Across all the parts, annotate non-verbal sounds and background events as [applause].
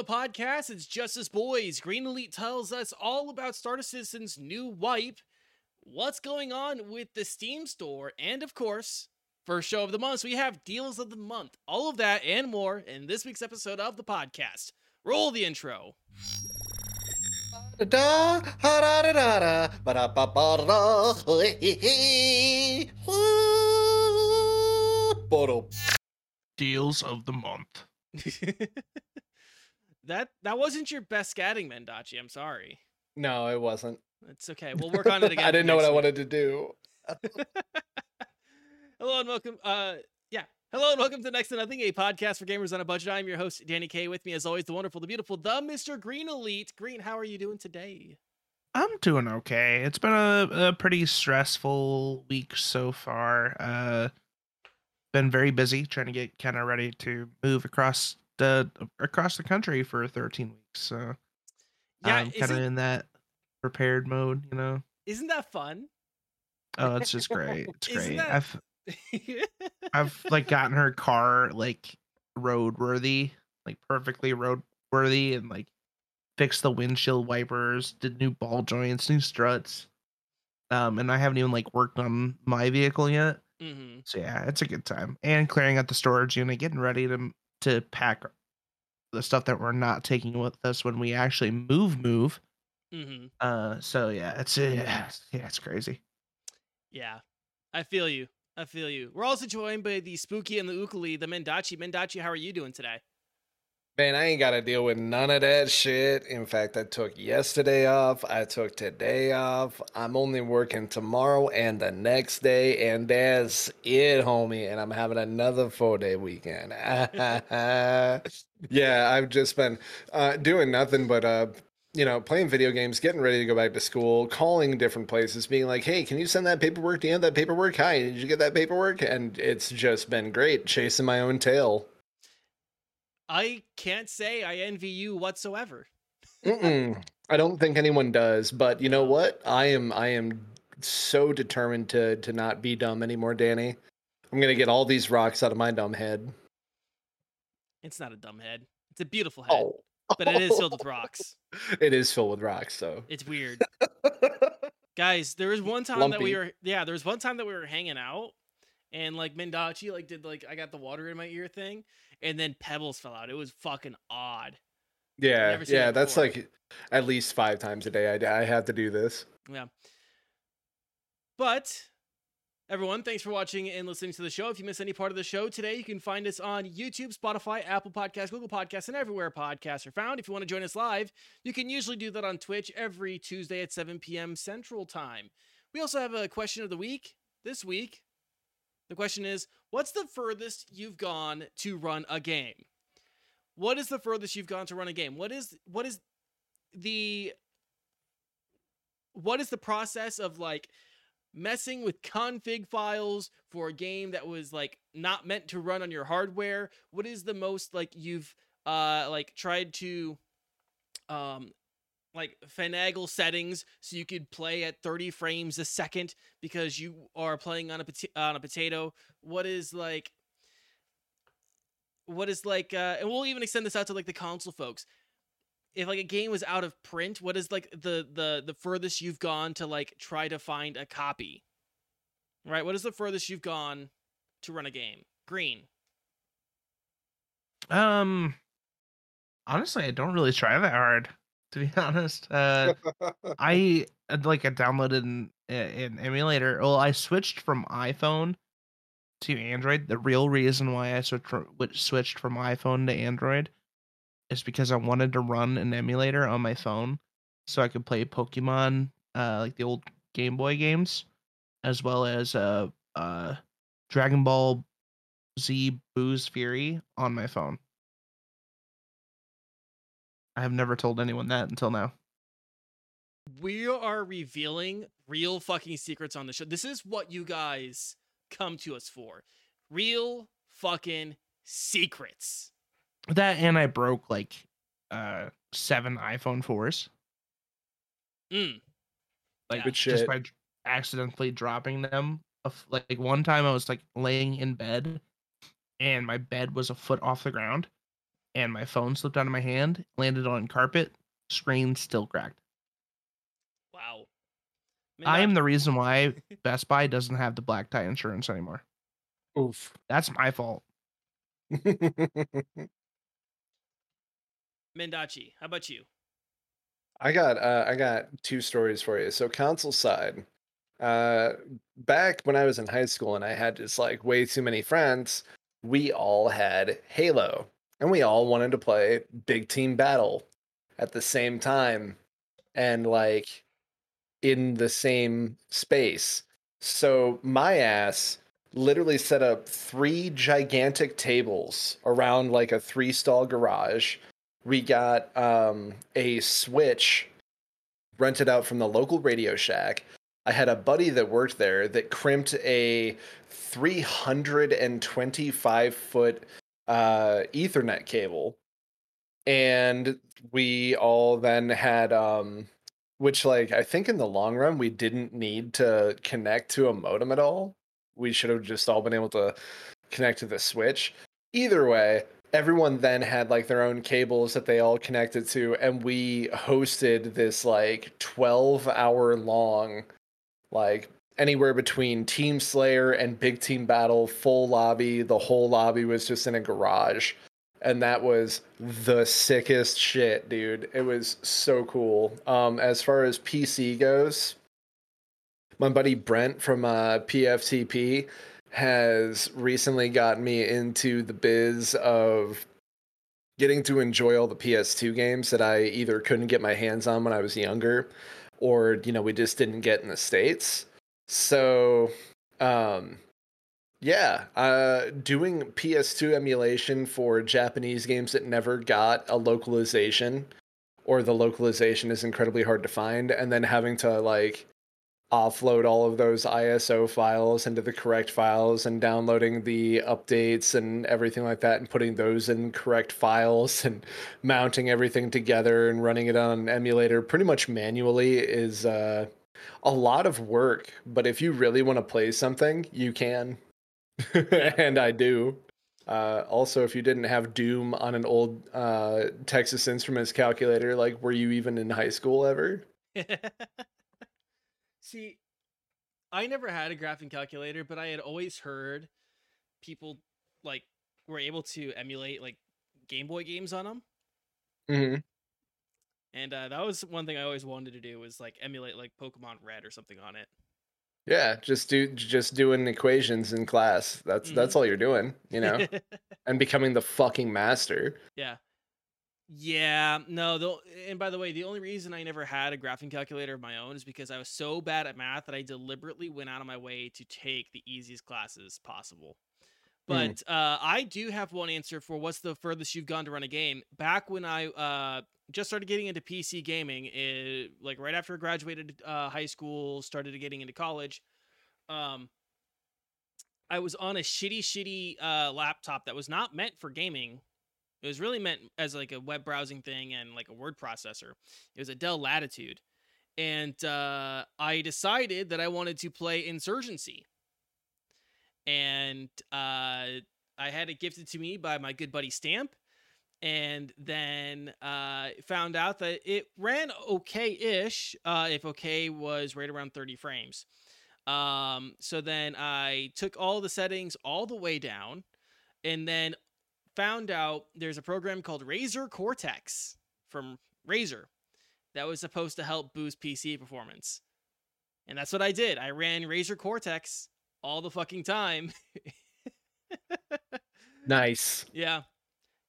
the podcast. It's Justice Boys. Green Elite tells us all about Star Citizen's new wipe, what's going on with the Steam store, and of course, first show of the month, so we have deals of the month. All of that and more in this week's episode of the podcast. Roll the intro. Da ha da da da da ba da ba ba da da hee hee Bottle. deals of the month. [laughs] that that wasn't your best scatting, Mendacii. I'm sorry. No, it wasn't. It's okay. We'll work on it [laughs] again. I didn't know what next I wanted to do. [laughs] Hello and welcome. Uh, yeah. Hello and welcome to Next to Nothing, a podcast for gamers on a budget. I'm your host, Daniecae. With me, as always, the wonderful, the beautiful, the Mr. Green Elite. Green, how are you doing today? I'm doing okay. It's been a, a pretty stressful week so far. Uh been very busy trying to get kind of ready to move across the across the country for 13 weeks. So Yeah, I'm kind of in that prepared mode, you know. isn't that fun? Oh, it's just great. It's great. that- I've I've [laughs] like gotten her car like roadworthy, like perfectly roadworthy, and like fixed the windshield wipers, did new ball joints, new struts. Um, and I haven't even like worked on my vehicle yet. hmm So yeah, it's a good time. And clearing out the storage unit, getting ready to to pack the stuff that we're not taking with us when we actually move move. hmm Uh, so yeah, it's yeah, yeah, it's crazy. Yeah, I feel you. I feel you. We're also joined by the Spooky and the Ukuli, the Mendacii. Mendacii, how are you doing today? Man, I ain't got to deal with none of that shit. In fact, I took yesterday off. I took today off. I'm only working tomorrow and the next day, and that's it, homie. And I'm having another four day weekend. [laughs] yeah, I've just been uh, doing nothing but uh, you know, playing video games, getting ready to go back to school, calling different places, being like, "Hey, can you send that paperwork? Do you have that paperwork? Hi, did you get that paperwork?" And it's just been great, chasing my own tail. I can't say I envy you whatsoever. I don't think anyone does, but you know what? I am I am so determined to to not be dumb anymore, Danny. I'm gonna get all these rocks out of my dumb head. It's not a dumb head. It's a beautiful head, Oh, but it is filled with [laughs] rocks. It is filled with rocks, so. It's weird. [laughs] Guys, there was one time that we were yeah, there was one time that we were hanging out and like Mendacii like did like I got the water in my ear thing and then pebbles fell out. It was fucking odd. yeah, yeah, that that's like at least five times a day. I I have to do this. Yeah. But everyone, thanks for watching and listening to the show. If you miss any part of the show today, you can find us on YouTube, Spotify, Apple Podcasts, Google Podcasts, and everywhere podcasts are found. If you want to join us live, you can usually do that on Twitch every Tuesday at 7 p.m. Central Time. We also have a question of the week this week. The question is, what's the furthest you've gone to run a game? What is the furthest you've gone to run a game? What is what is the what is the process of like messing with config files for a game that was like not meant to run on your hardware what is the most like you've uh like tried to um like finagle settings so you could play at 30 frames a second because you are playing on a pota- on a potato. What is like what is like uh and we'll even extend this out to like the console folks. If like a game was out of print what is like the the the furthest you've gone to like try to find a copy? Right? What is the furthest you've gone to run a game? Green. Um, honestly, I don't really try that hard to be [laughs] honest. Uh, [laughs] I uh, like I downloaded an, an emulator. Well, I switched from iPhone to Android. The real reason why I switched from, switched from iPhone to Android is because I wanted to run an emulator on my phone so I could play Pokemon, uh, like the old Game Boy games, as well as uh, uh, Dragon Ball Z Buu's Fury on my phone. I have never told anyone that until now. we are revealing real fucking secrets on the show this is what you guys come to us for real fucking secrets That and I broke like uh seven iPhone 4s. mm. Like Yeah. Just by accidentally dropping them. Like one time I was like laying in bed and my bed was a foot off the ground and my phone slipped out of my hand, landed on carpet, screen still cracked. Wow. I am the reason why [laughs] Best Buy doesn't have the black tie insurance anymore. Oof. That's my fault. [laughs] Mendacii, how about you? I got uh, I got two stories for you. So console side, uh, back when I was in high school and I had just like way too many friends, we all had Halo, and we all wanted to play Big Team Battle at the same time, and like in the same space. So my ass literally set up three gigantic tables around like a three stall garage we got um, a Switch rented out from the local Radio Shack. I had a buddy that worked there that crimped a 325 foot uh, Ethernet cable. And we all then had, um, which, like, I think in the long run, we didn't need to connect to a modem at all. We should have just all been able to connect to the Switch. Either way, everyone then had like their own cables that they all connected to and we hosted this like 12 hour long like anywhere between team slayer and big team battle full lobby the whole lobby was just in a garage. And that was the sickest shit dude. It was so cool. Um as far as pc goes my buddy brent from uh pftp has recently gotten me into the biz of getting to enjoy all the PS2 games that I either couldn't get my hands on when I was younger or you know we just didn't get in the states. So um yeah, uh doing PS2 emulation for Japanese games that never got a localization or the localization is incredibly hard to find and then having to like offload all of those ISO files into the correct files and downloading the updates and everything like that and putting those in correct files and mounting everything together and running it on an emulator pretty much manually is uh, a lot of work. But if you really want to play something, you can. [laughs] and I do. Uh, also, if you didn't have Doom on an old uh, Texas Instruments calculator, like were you even in high school ever? [laughs] See, I never had a graphing calculator, but I had always heard people like were able to emulate like Game Boy games on them. Mm-hmm. And uh, that was one thing I always wanted to do was like emulate like Pokemon Red or something on it. Yeah, just do just doing equations in class. That's mm-hmm. that's all you're doing, you know, [laughs] and becoming the fucking master. Yeah, yeah, no, the and by the way, the only reason I never had a graphing calculator of my own is because I was so bad at math that I deliberately went out of my way to take the easiest classes possible. Hmm. But mm. uh, I do have one answer for what's the furthest you've gone to run a game. Back when I uh, just started getting into PC gaming, it, eh, like right after I graduated uh, high school, started getting into college. Um, I was on a shitty, shitty uh, laptop that was not meant for gaming it was really meant as like a web browsing thing and like a word processor. It was a Dell Latitude. And uh, I decided that I wanted to play Insurgency. And uh, I had it gifted to me by my good buddy Stamp. And then uh, found out that it ran okay ish, uh, if okay was right around 30 frames. Um, so then I took all the settings all the way down and then found out there's a program called Razer Cortex from Razer that was supposed to help boost PC performance. And that's what I did. I ran Razer Cortex all the fucking time. nice. [laughs] Yeah.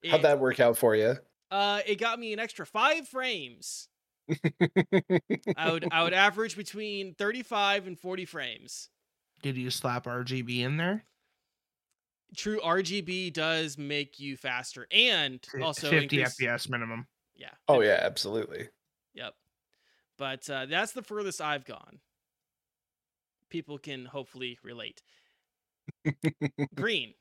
How'd that work out for you? Uh, it got me an extra five frames. I would I would [laughs] average between 35 and 40 frames. Did you slap RGB in there? true RGB does make you faster and also 50 increase... FPS minimum. Yeah. Oh yeah, absolutely. Yep. But uh, that's the furthest I've gone. People can hopefully relate. [laughs] Green.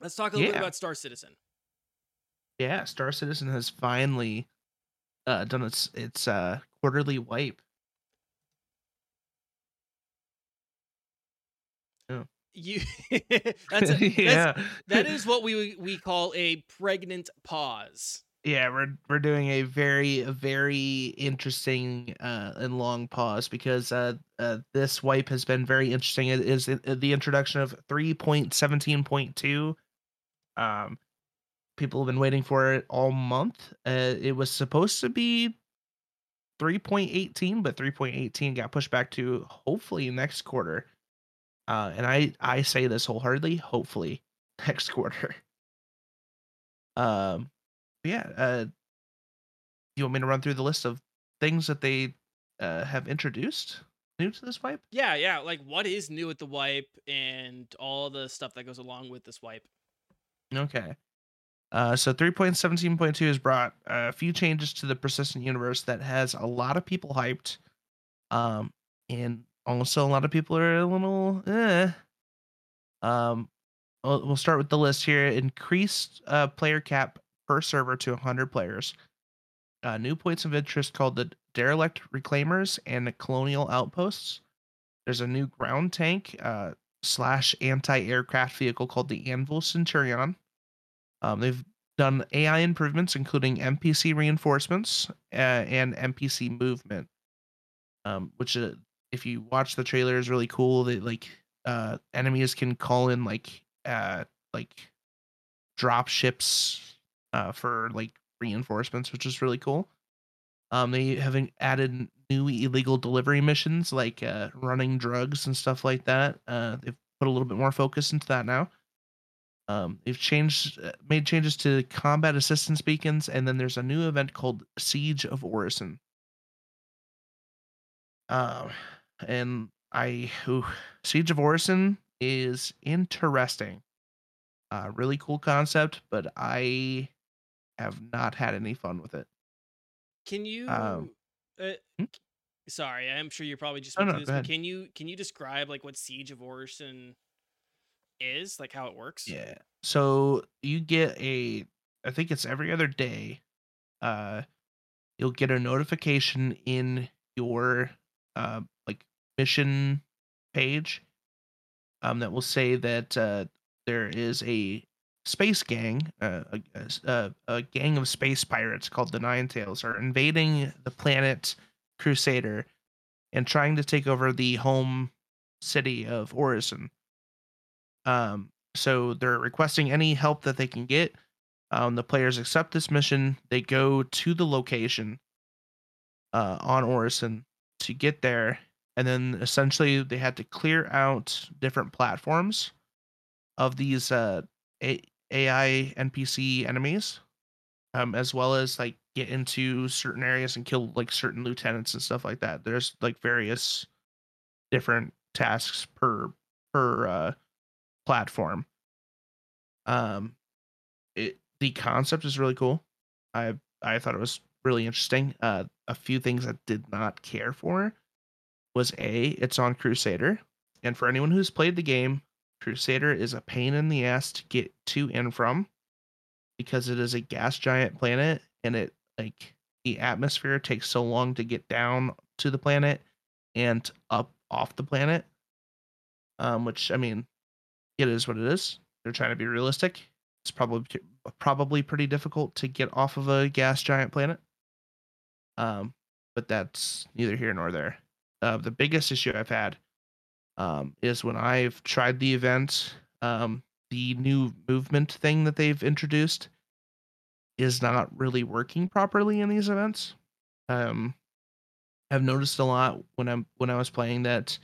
Let's talk a little yeah. bit about Star Citizen. Yeah, Star Citizen has finally uh, done its its uh, quarterly wipe. You [laughs] [laughs] that's, a, yeah. that's that is what we we call a pregnant pause. Yeah, we're we're doing a very very interesting uh and long pause because uh, uh this wipe has been very interesting. It is the the introduction of 3.17.2. Um people have been waiting for it all month. Uh it was supposed to be 3.18 but 3.18 got pushed back to hopefully next quarter. Uh and I I say this wholeheartedly, hopefully [laughs] next quarter. Um yeah, uh, you want me to run through the list of things that they uh, have introduced new to this wipe? Yeah, yeah. Like, what is new with the wipe and all the stuff that goes along with this wipe? Okay. Uh, so 3.17.2 has brought a few changes to the persistent universe that has a lot of people hyped. Um, and also a lot of people are a little eh. Um, we'll, we'll start with the list here. Increased uh, player cap per server to 100 players. Uh, new points of interest called the Derelict Reclaimers and the Colonial Outposts. There's a new ground tank uh, slash anti-aircraft vehicle called the Anvil Centurion. Um, they've done AI improvements, including NPC reinforcements uh, and NPC movement. Um, which, uh, if you watch the trailer, is really cool. That like uh, enemies can call in like uh, like drop ships uh, for like reinforcements, which is really cool. Um, they have added new illegal delivery missions like uh, running drugs and stuff like that. Uh, they've put a little bit more focus into that now. Um, they've changed, uh, made changes to combat assistance beacons, and then there's a new event called Siege of Orison. Um, and I, ooh, Siege of Orison is interesting. Uh, really cool concept, but I have not had any fun with it. Can you? Um, uh, hmm? Sorry, I'm sure you're probably just. No, no, this, but. Can you can you describe like what Siege of Orison is, like how it works? Yeah. So you get a, I think it's every other day. Uh, you'll get a notification in your uh like mission page, um, that will say that uh there is a space gang, uh, a, a, a gang of space pirates called the Nine Tails, are invading the planet Crusader and trying to take over the home city of Orison. Um, so they're requesting any help that they can get. Um, the players accept this mission. They go to the location uh, on Orison to get there, and then essentially they had to clear out different platforms of these uh, A- AI NPC enemies, um, as well as like get into certain areas and kill like certain lieutenants and stuff like that. There's like various different tasks per per uh, platform. Um, it the concept is really cool. I I thought it was really interesting. Uh, a few things I did not care for was a it's on Crusader, and for anyone who's played the game, Crusader is a pain in the ass to get to and from because it is a gas giant planet and it like the atmosphere takes so long to get down to the planet and up off the planet. Um, which I mean, it is what it is. They're trying to be realistic. It's probably probably pretty difficult to get off of a gas giant planet. Um, but that's neither here nor there. Uh, the biggest issue I've had um, is when I've tried the event, um, the new movement thing that they've introduced is not really working properly in these events. Um, I've noticed a lot when I'm when I was playing that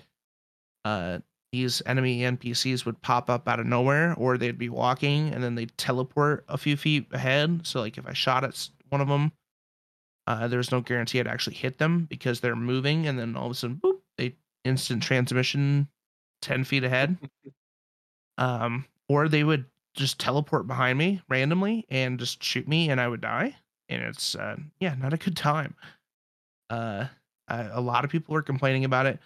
uh, these enemy NPCs would pop up out of nowhere, or they'd be walking and then they'd teleport a few feet ahead. So like if I shot at one of them, uh, there's no guarantee I'd actually hit them because they're moving, and then all of a sudden, boop, instant transmission ten feet ahead. [laughs] um, or they would just teleport behind me randomly and just shoot me, and I would die. And it's uh, yeah, not a good time. Uh, I, a lot of people were complaining about it.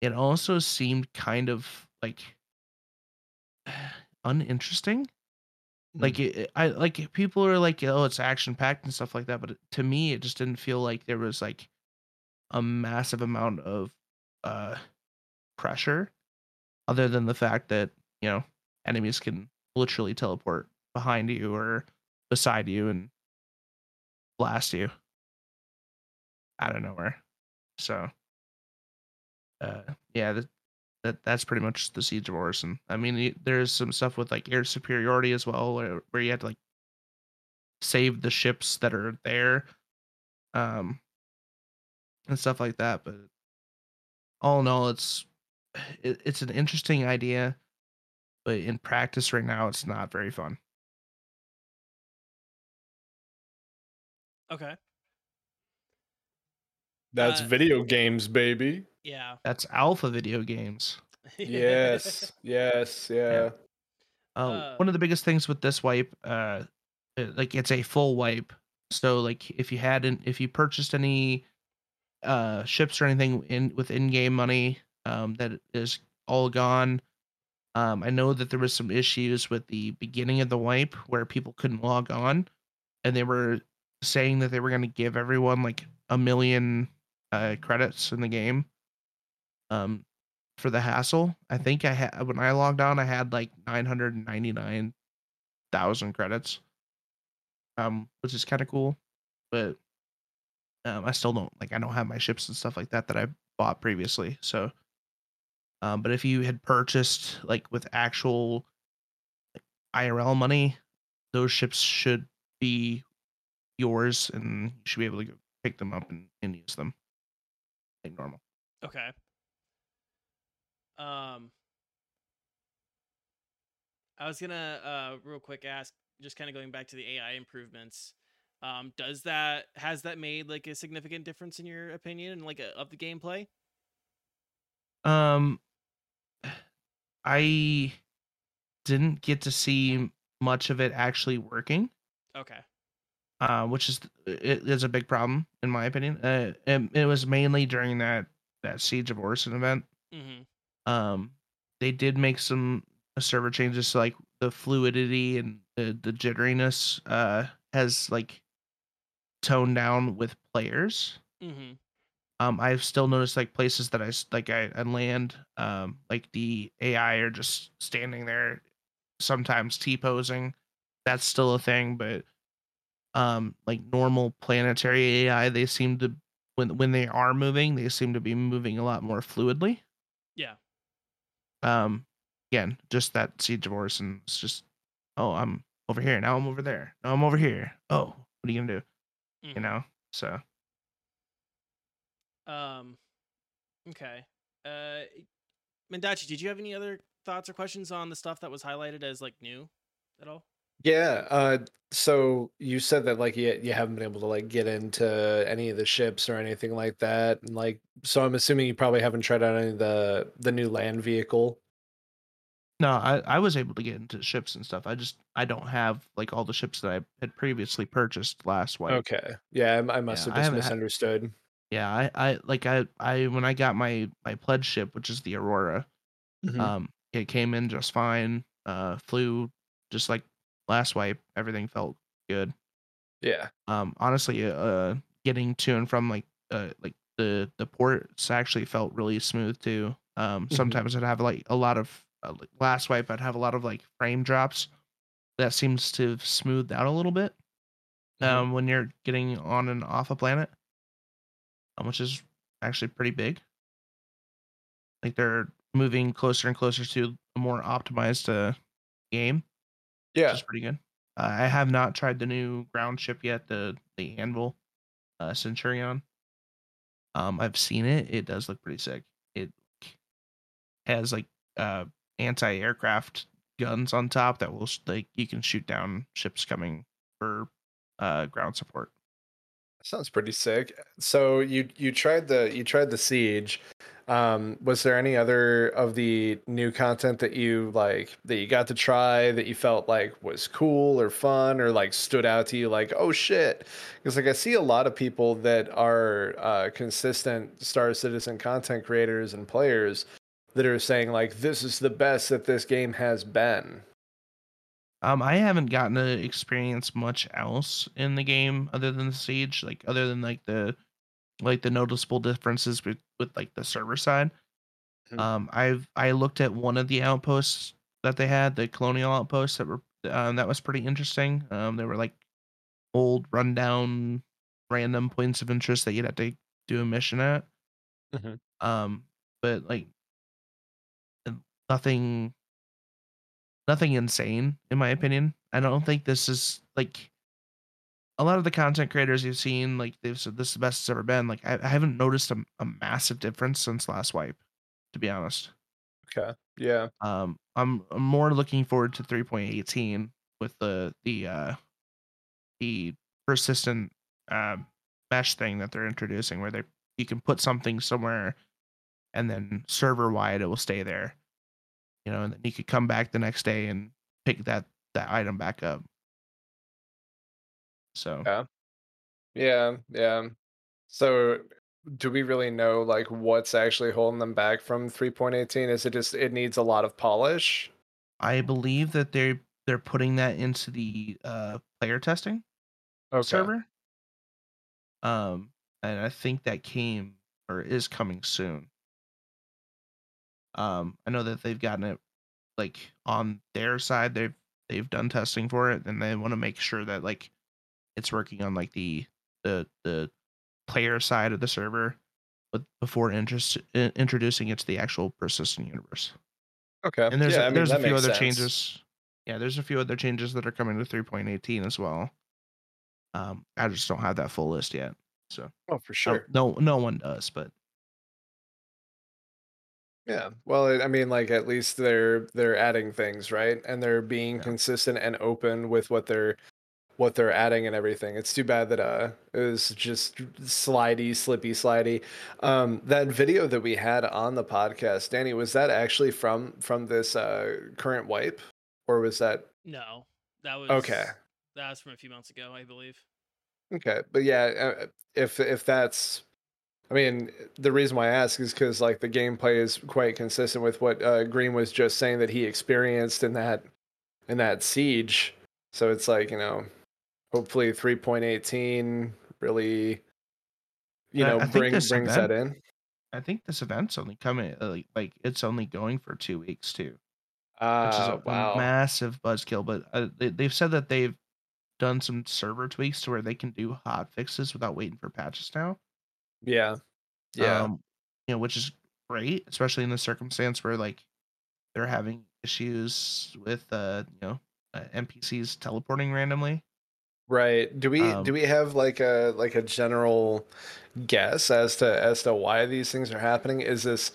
It also seemed kind of like [sighs] uninteresting. Like it, it- I like people are like, oh, it's action packed and stuff like that. But to me, it just didn't feel like there was like a massive amount of uh pressure, other than the fact that you know enemies can literally teleport behind you or beside you and blast you out of nowhere. So, uh, yeah, that, that that's pretty much the siege of Orison. I mean, there's some stuff with like air superiority as well, where, where you have to like save the ships that are there, um, and stuff like that. But all in all, it's it, it's an interesting idea, but in practice right now, it's not very fun. Okay. That's Uh, video games, baby. Yeah. That's alpha video games. [laughs] Yes, yes, yeah. Uh, Uh, one of the biggest things with this wipe, uh, uh, like it's a full wipe. So like if you hadn't, if you purchased any uh ships or anything in with in-game money, um, that is all gone. Um, I know that there was some issues with the beginning of the wipe where people couldn't log on, and they were saying that they were going to give everyone like a million uh, credits in the game. Um, for the hassle. I think I had when I logged on, I had like nine hundred ninety nine thousand credits, um, which is kind of cool. But um, I still don't like I don't have my ships and stuff like that that I bought previously. So, um, but if you had purchased like with actual like, IRL money, those ships should be yours, and you should be able to pick them up and, and use them like normal. Okay. Um, I was gonna uh real quick ask, just kind of going back to the AI improvements. Um, does that has that made like a significant difference in your opinion, and like uh, of the gameplay? Um, [sighs] I didn't get to see much of it actually working, Okay. uh, which is it is a big problem in my opinion. Uh, it, it was mainly during that that Siege of Orison event. Mm-hmm. Um, they did make some server changes, so like the fluidity and the the jitteriness uh has like toned down with players. Mm-hmm. Um, I've still noticed like places that I like I, I land, um, like the AI are just standing there, sometimes T posing. That's still a thing, but um, like normal planetary AI, they seem to when when they are moving, they seem to be moving a lot more fluidly. Yeah. Um, again, just that siege of Orison. It's just, oh, I'm over here now. I'm over there. Now I'm over here. Oh, what are you gonna do? You Mhm. know. So Um. Okay. Uh, Mendacii, did you have any other thoughts or questions on the stuff that was highlighted as like new at all? Yeah. Uh, so you said that like you you haven't been able to like get into any of the ships or anything like that, and like so I'm assuming you probably haven't tried out any of the the new land vehicle. No, I, I was able to get into ships and stuff. I just I don't have like all the ships that I had previously purchased last wipe. Okay. Yeah, I, I must Yeah, have just haven't had- misunderstood. Yeah, I, I like I I when I got my my pledge ship, which is the Aurora, Mhm. um, it came in just fine. Uh, flew just like last wipe. Everything felt good. yeah. Um, honestly, uh, getting to and from like uh like the the ports actually felt really smooth too. Um, Mhm. sometimes I'd have like a lot of uh, last wipe. I'd have a lot of like frame drops. That seems to have smoothed out a little bit. Mhm. Um, when you're getting on and off a planet, um, which is actually pretty big. Like they're moving closer and closer to a more optimized uh, game, Yeah. which is pretty good. Uh, I have not tried the new ground ship yet, the the Anvil uh, Centurion. Um, I've seen it. It does look pretty sick. It has like uh anti-aircraft guns on top that will like you can shoot down ships coming for uh ground support. Sounds pretty sick. So you you tried the you tried the siege. Um, was there any other of the new content that you like that you got to try that you felt like was cool or fun or like stood out to you like oh shit? Because like I see a lot of people that are uh, consistent Star Citizen content creators and players that are saying like this is the best that this game has been. Um, I haven't gotten to experience much else in the game other than the siege, like other than like the like the noticeable differences with, with like the server side. Mhm. Um, I've I looked at one of the outposts that they had, the colonial outposts that were um, that was pretty interesting. Um, they were like old, rundown, random points of interest that you'd have to do a mission at. Mhm. Um, but like nothing, nothing insane in my opinion. I don't think this is like a lot of the content creators you've seen. Like they've said this is the best it's ever been. Like I, I haven't noticed a, a massive difference since last wipe, to be honest. Okay. Yeah. Um, I'm, I'm more looking forward to 3.18 with the the uh the persistent uh, mesh thing that they're introducing, where they you can put something somewhere, and then server wide it will stay there. You know, and then you could come back the next day and pick that that item back up. So Yeah. Yeah. Yeah. So do we really know like what's actually holding them back from 3.18? Is it just it needs a lot of polish? I believe that they're they're putting that into the uh, player testing Okay. server. Um, and I think that came or is coming soon. Um, I know that they've gotten it like on their side. They've they've done testing for it, and they want to make sure that like it's working on like the the the player side of the server, but before interest, introducing it to the actual persistent universe. Okay. And there's yeah, a, I mean, there's a few other sense. changes. Yeah, there's a few other changes that are coming to 3.18 as well. Um, I just don't have that full list yet. So Oh, for no- sure. no, no one does, but Yeah. Well, I mean, like at least they're they're adding things, right? And they're being Yeah. consistent and open with what they're what they're adding and everything. It's too bad that uh it was just slidey, slippy, slidey. Um, that video that we had on the podcast, Danny, was that actually from from this uh current wipe, or was that No, that was okay? That was from a few months ago, I believe. Okay, but yeah, uh, if if that's, I mean, the reason why I ask is because like the gameplay is quite consistent with what uh, Green was just saying that he experienced in that in that siege. So it's like you know, hopefully three point eighteen really, you know, bring brings that in. I think this event's only coming uh, like like it's only going for two weeks too, uh, which is Ah, a, a wow. massive buzzkill. But uh, they, they've said that they've done some server tweaks to where they can do hot fixes without waiting for patches now. Yeah, yeah, um, you know, which is great, especially in the circumstance where like they're having issues with uh, you know, uh, NPCs teleporting randomly. right. Do we um, do we have like a like a general guess as to as to why these things are happening? Is this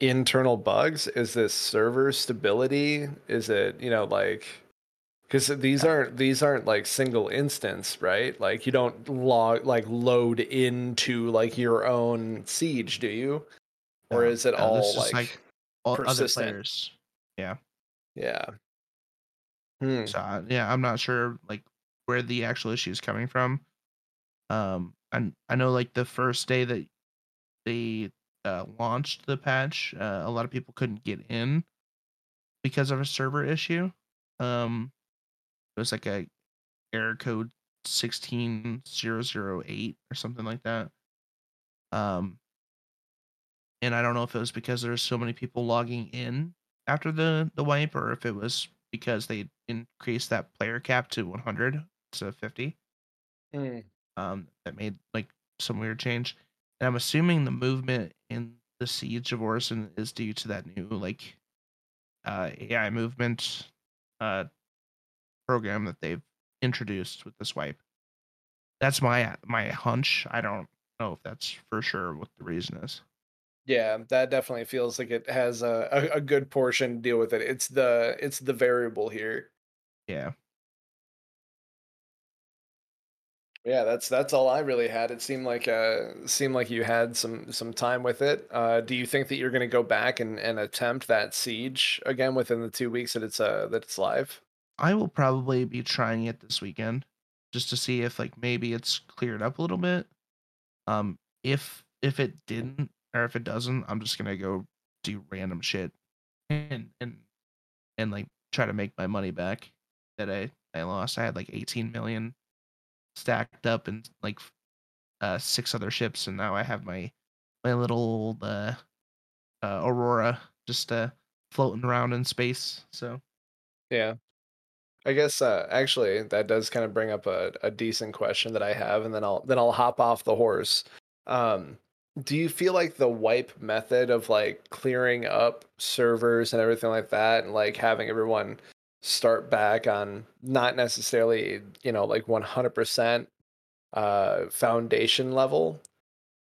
internal bugs? Is this server stability? Is it you know like because these aren't these aren't like single instance, right? Like you don't log like load into like your own siege, do you? Or No, is it no, all like, like, All other persistent? players. yeah? Hmm. So uh, yeah, I'm not sure like where the actual issue is coming from. Um, and I know like the first day that they uh, launched the patch, uh, a lot of people couldn't get in because of a server issue. Um, was like a error code sixteen zero zero eight or something like that. Um, and I don't know if it was because there was so many people logging in after the the wipe, or if it was because they increased that player cap to 100 to 50. Hmm. Um, that made like some weird change. And I'm assuming the movement in the Siege of Orison is due to that new like uh, AI movement uh, program that they've introduced with the swipe. That's my my hunch. I don't know if that's for sure what the reason is. Yeah, that definitely feels like it has a, a, good portion to deal with it. It's the it's the variable here. Yeah. Yeah, that's that's all I really had. It seemed like uh seemed like you had some some time with it. Uh do you think that you're going to go back and, and attempt that siege again within the 2 weeks that it's uh that it's live? I will probably be trying it this weekend just to see if like maybe it's cleared up a little bit. Um if if it didn't or if it doesn't, I'm just to go do random shit and and and like try to make my money back that I I lost. I had like 18 million stacked up and like uh six other ships and now I have my my little uh, uh Aurora just uh floating around in space. So Yeah. I guess uh, actually that does kind of bring up a, a decent question that I have, and then I'll then I'll hop off the horse. Um, do you feel like the wipe method of like clearing up servers and everything like that, and like having everyone start back on not necessarily you know like one hundred percent uh foundation level,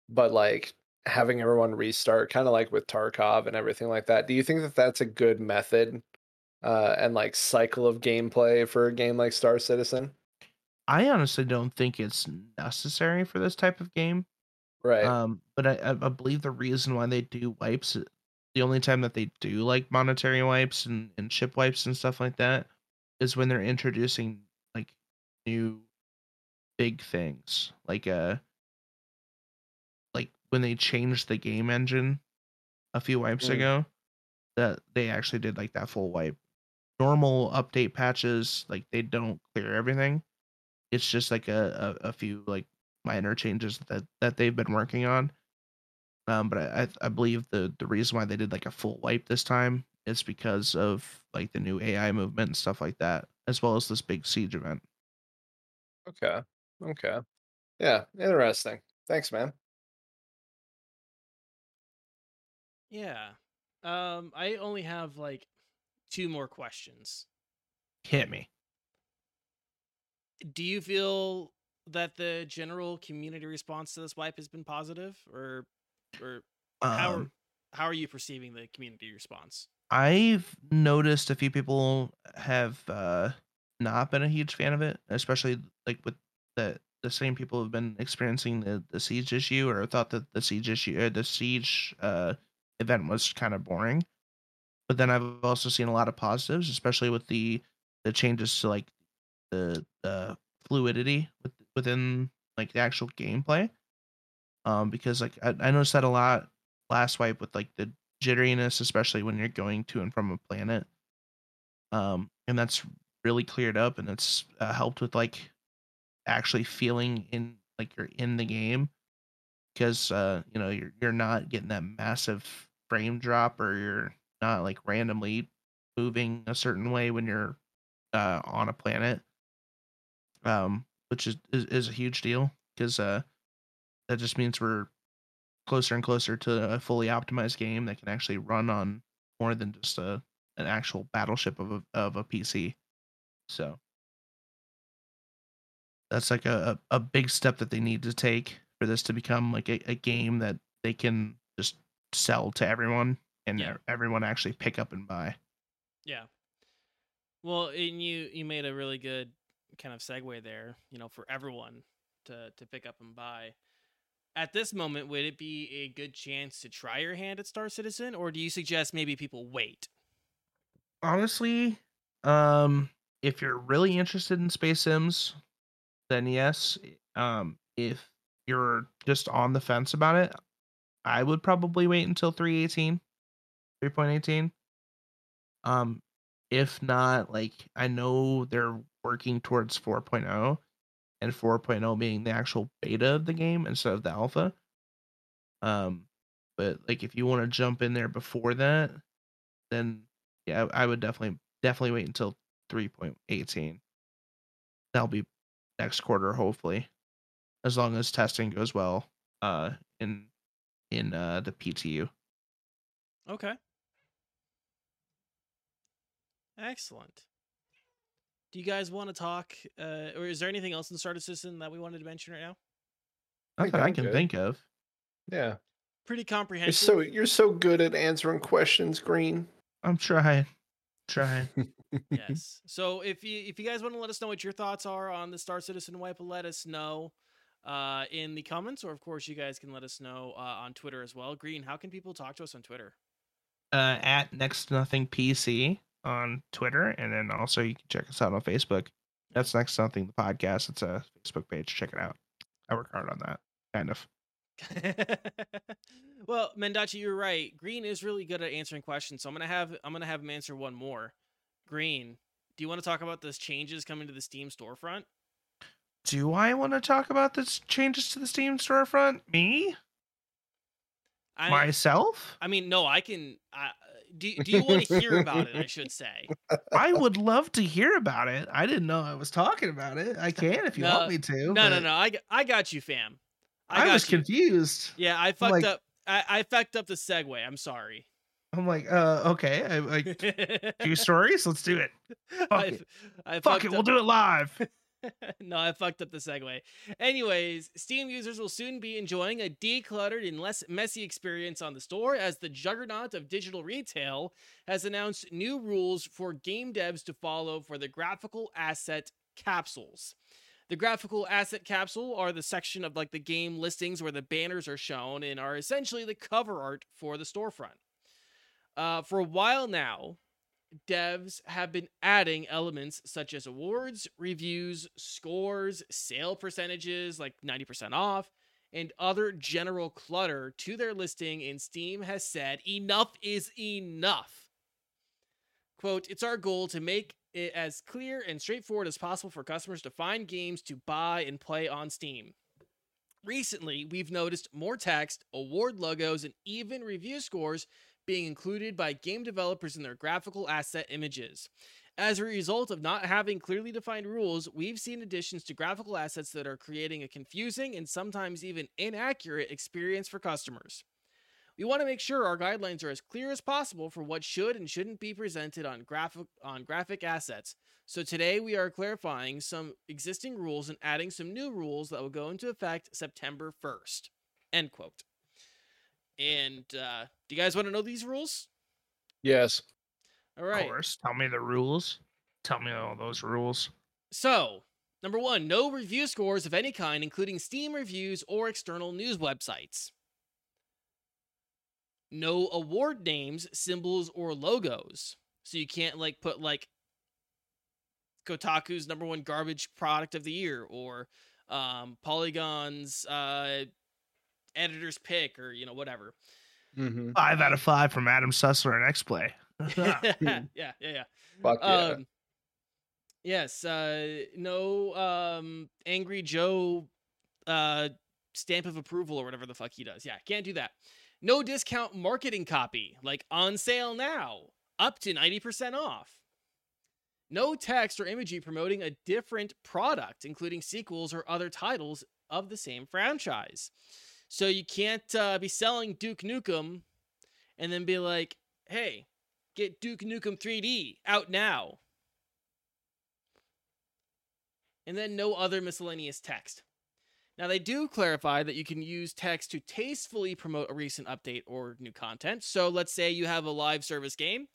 but like having everyone restart, kind of like with Tarkov and everything like that. Do you think that that's a good method uh, and like cycle of gameplay for a game like Star Citizen? I honestly don't think it's necessary for this type of game. Right. Um, but I, I believe the reason why they do wipes, the only time that they do like monetary wipes and, and ship wipes and stuff like that, is when they're introducing like new big things, like uh, like when they changed the game engine a few wipes Mm. ago, that they actually did like that full wipe. Normal update patches, like they don't clear everything. It's just like a, a, a few like minor changes that that they've been working on. Um, but I I- I believe the the reason why they did like a full wipe this time is because of like the new AI movement and stuff like that, as well as this big siege event. Okay. Okay. Yeah. Interesting. Thanks, man. Yeah. Um, I only have like two more questions. Hit me. Do you feel that the general community response to this wipe has been positive, or or how are, Um, how are you perceiving the community response? I've noticed a few people have uh, not been a huge fan of it, especially like with the the same people who've been experiencing the, the siege issue or thought that the siege issue uh, the siege uh, event was kind of boring. But then I've also seen a lot of positives, especially with the the changes to like the the fluidity with, within like the actual gameplay. Um, because like I, I noticed that a lot last wipe with like the jitteriness, especially when you're going to and from a planet. Um, and that's really cleared up, and it's uh, helped with like actually feeling in like you're in the game because uh, you know you're you're not getting that massive frame drop, or you're not like randomly moving a certain way when you're uh, on a planet. Um, which is is, is a huge deal because uh, that just means we're closer and closer to a fully optimized game that can actually run on more than just a an actual battleship of a of a PC. So that's like a, a, big step that they need to take for this to become like a, a game that they can just sell to everyone and Yeah. everyone actually pick up and buy. Yeah. Well, and you you made a really good kind of segue there. You know, for everyone to to pick up and buy. At this moment, would it be a good chance to try your hand at Star Citizen, or do you suggest maybe people wait? honestly, um, if you're really interested in space sims, then yes. Um, if you're just on the fence about it, I would probably wait until 318, 3.18. Um, if not, like I know they're working towards 4.0 and 4.0 being the actual beta of the game instead of the alpha. Um, but like if you want to jump in there before that, then yeah, I would definitely definitely wait until 3.18. That'll be next quarter, hopefully, as long as testing goes well. Uh, in in uh the PTU. Okay. Excellent. Do you guys want to talk, uh, or is there anything else in Star Citizen that we wanted to mention right now? Not think I I'm can good. think of. Yeah. Pretty You're comprehensive. so you're so good at answering questions, Green. I'm trying, trying. [laughs] yes. So if you if you guys want to let us know what your thoughts are on the Star Citizen wipe, let us know uh, in the comments, or of course you guys can let us know uh, on Twitter as well. Green, how can people talk to us on Twitter? uh, at next nothing PC on Twitter, and then also you can check us out on Facebook. That's next to nothing the podcast. It's a Facebook page. Check it out. I work hard on that, kind of. [laughs] well, Mendacii, you're right. Green is really good at answering questions, so I'm gonna have I'm gonna have him answer one more. Green, do you want to talk about those changes coming to the Steam storefront? Do I want to talk about this changes to the Steam storefront? Me I, myself? I mean, no, I can. I, do, do you want to hear about it? I should say. I would love to hear about it. I didn't know I was talking about it. I can if you No, want me to. No, no, but no. I got you, fam. I, I, got was you. confused. Yeah, I fucked like- up. I, I fucked up the segue. I'm sorry. I'm like, uh, okay. I, like [laughs] two stories. Let's do it. I, [laughs] it. I Fuck it. We'll do it live. [laughs] no, I fucked up the segue. Anyways, Steam users will soon be enjoying a decluttered and less messy experience on the store as the juggernaut of digital retail has announced new rules for game devs to follow for the graphical asset capsules. The graphical asset capsule are the section of like the game listings where the banners are shown and are essentially the cover art for the storefront. Uh, for a while now, devs have been adding elements such as awards, reviews, scores, sale percentages like 90% off, and other general clutter to their listing, and Steam has said enough is enough. Quote, it's our goal to make it as clear and straightforward as possible for customers to find games to buy and play on Steam. Recently, we've noticed more text, award logos, and even review scores being included by game developers in their graphical asset images. As a result of not having clearly defined rules, we've seen additions to graphical assets that are creating a confusing and sometimes even inaccurate experience for customers. We want to make sure our guidelines are as clear as possible for what should and shouldn't be presented on graphic on graphic assets. So today we are clarifying some existing rules and adding some new rules that will go into effect September 1st. End quote. And uh, do you guys want to know these rules? Yes. All right. Of course. Tell me the rules. Tell me all those rules. So, number one, no review scores of any kind, including Steam reviews or external news websites. No award names, symbols, or logos. So you can't like put like Kotaku's number one garbage product of the year or um, Polygon's uh, editor's pick or you know whatever. Mm-hmm. Five out of five from Adam Sessler and X Play. [laughs] yeah, yeah, yeah, yeah. Fuck yeah. Um, yes, uh, no um, Angry Joe uh, stamp of approval or whatever the fuck he does. Yeah, can't do that. No discount marketing copy, like on sale now, up to 90% off. No text or imagery promoting a different product, including sequels or other titles of the same franchise. So you can't uh, be selling Duke Nukem and then be like, hey, get Duke Nukem 3D out now. And then no other miscellaneous text. Now, they do clarify that you can use text to tastefully promote a recent update or new content. So, let's say you have a live service game.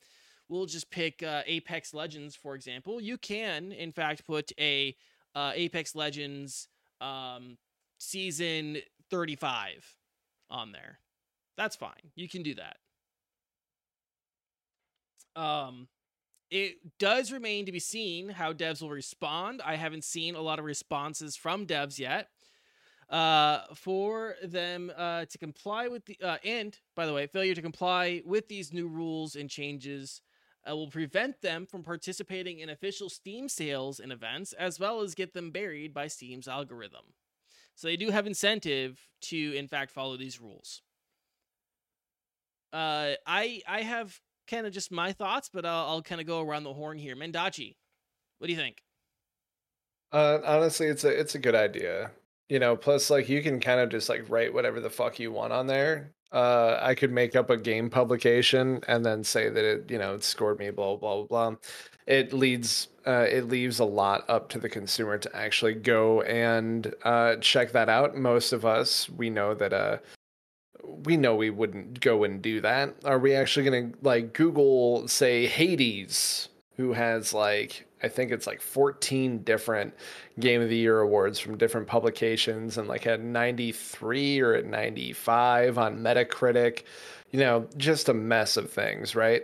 We'll just pick uh, Apex Legends, for example. You can, in fact, put a uh, Apex Legends um, season 35 on there. That's fine. You can do that. Um, it does remain to be seen how devs will respond. I haven't seen a lot of responses from devs yet. Uh, for them uh, to comply with the uh, and by the way, failure to comply with these new rules and changes uh, will prevent them from participating in official Steam sales and events, as well as get them buried by Steam's algorithm. So they do have incentive to, in fact, follow these rules. Uh, I I have kind of just my thoughts, but I'll, I'll kind of go around the horn here. Mendacii, what do you think? Uh, honestly, it's a it's a good idea. You know, plus like you can kind of just like write whatever the fuck you want on there. Uh, I could make up a game publication and then say that it, you know, it scored me, blah blah blah blah. It leads, uh, it leaves a lot up to the consumer to actually go and uh, check that out. Most of us, we know that uh, we know we wouldn't go and do that. Are we actually gonna like Google say Hades, who has like I think it's like 14 different Game of the Year awards from different publications and like at 93 or at 95 on Metacritic. You know, just a mess of things, right?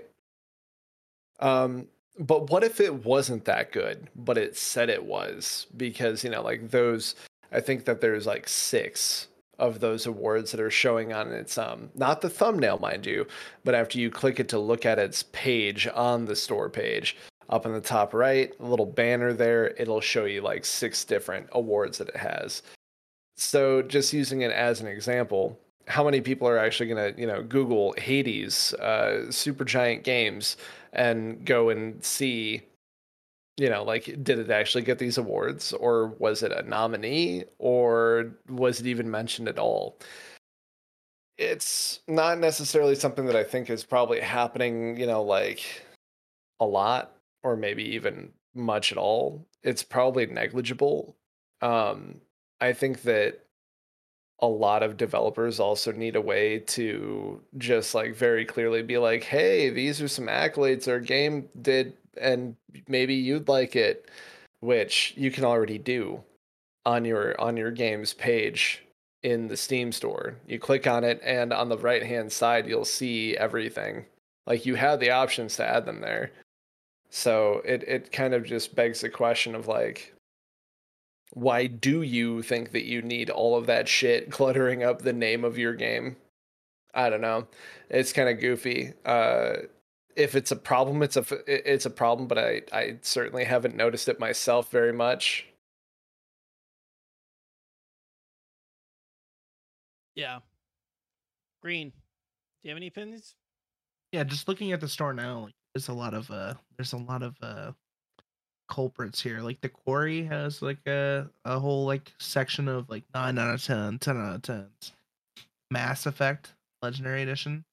Um, but what if it wasn't that good, but it said it was? Because, you know, like those, I think that there's like six of those awards that are showing on its um not the thumbnail mind you but after you click it to look at its page on the store page up in the top right a little banner there it'll show you like six different awards that it has. So just using it as an example how many people are actually going to, you know, Google Hades, uh, Supergiant Games, and go and see, you know, like, did it actually get these awards, or was it a nominee, or was it even mentioned at all? It's not necessarily something that I think is probably happening, you know, like a lot, or maybe even much at all. It's probably negligible. Um, I think that a lot of developers also need a way to just like very clearly be like, hey, these are some accolades our game did, and maybe you'd like it, which you can already do on your on your game's page in the Steam store. You click on it, and on the right hand side, you'll see everything. Like you have the options to add them there. So it it kind of just begs the question of like, why do you think that you need all of that shit [laughs] cluttering up the name of your game? I don't know. It's kind of goofy. Uh, if it's a problem, it's a it's a problem, but I I certainly haven't noticed it myself very much. Yeah. Green. Do you have any opinions? Yeah, just looking at the store now, like there's a lot of uh there's a lot of uh culprits here. Like the quarry has like a a whole like section of like nine out of 10, 10 out of 10. Mass Effect Legendary Edition.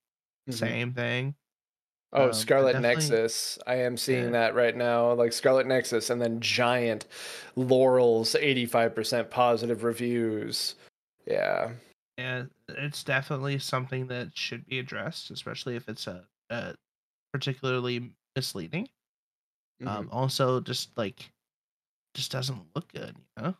Mhm. Same thing. Oh, Um, Scarlet definitely- Nexus. I am seeing Yeah. that right now. Like Scarlet Nexus and then Giant Laurel's 85% positive reviews. Yeah. Yeah, it's definitely something that should be addressed, especially if it's a, uh particularly misleading. Mm-hmm. Um, also, just like, just doesn't look good, you know.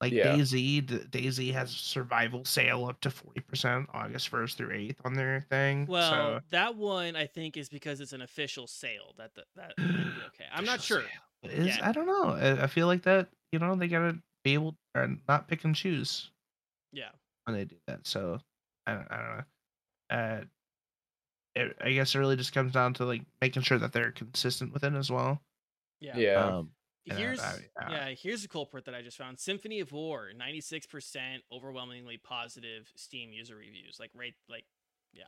Like Yeah. DayZ, D- DayZ has a survival sale up to forty percent August first through eighth on their thing. Well, so, that one I think is because it's an official sale. That that, that [sighs] okay. I'm not sure. Is Yeah. I don't know. I, I feel like that you know they gotta be able or not pick and choose Yeah. when they do that. So I don't, I don't know. Uh, it, I guess it really just comes down to like making sure that they're consistent with it as well. Yeah. Yeah. Um, Yeah, Here's I- I- yeah, here's a culprit that I just found. Symphony of War, 96% overwhelmingly positive Steam user reviews. Like right like yeah.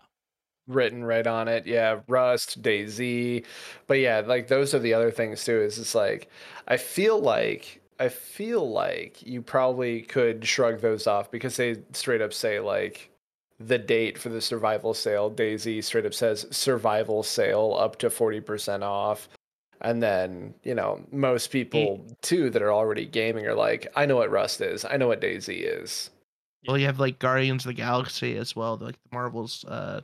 written right on it. Yeah, Rust, DayZ. But yeah, like those are the other things too. Is it's like I feel like I feel like you probably could shrug those off because they straight up say like the date for the survival sale. DayZ straight up says survival sale up to 40% off. And then, you know, most people too that are already gaming are like, I know what Rust is. I know what DayZ is. Well, you have like Guardians of the Galaxy as well. Like the Marvel's uh,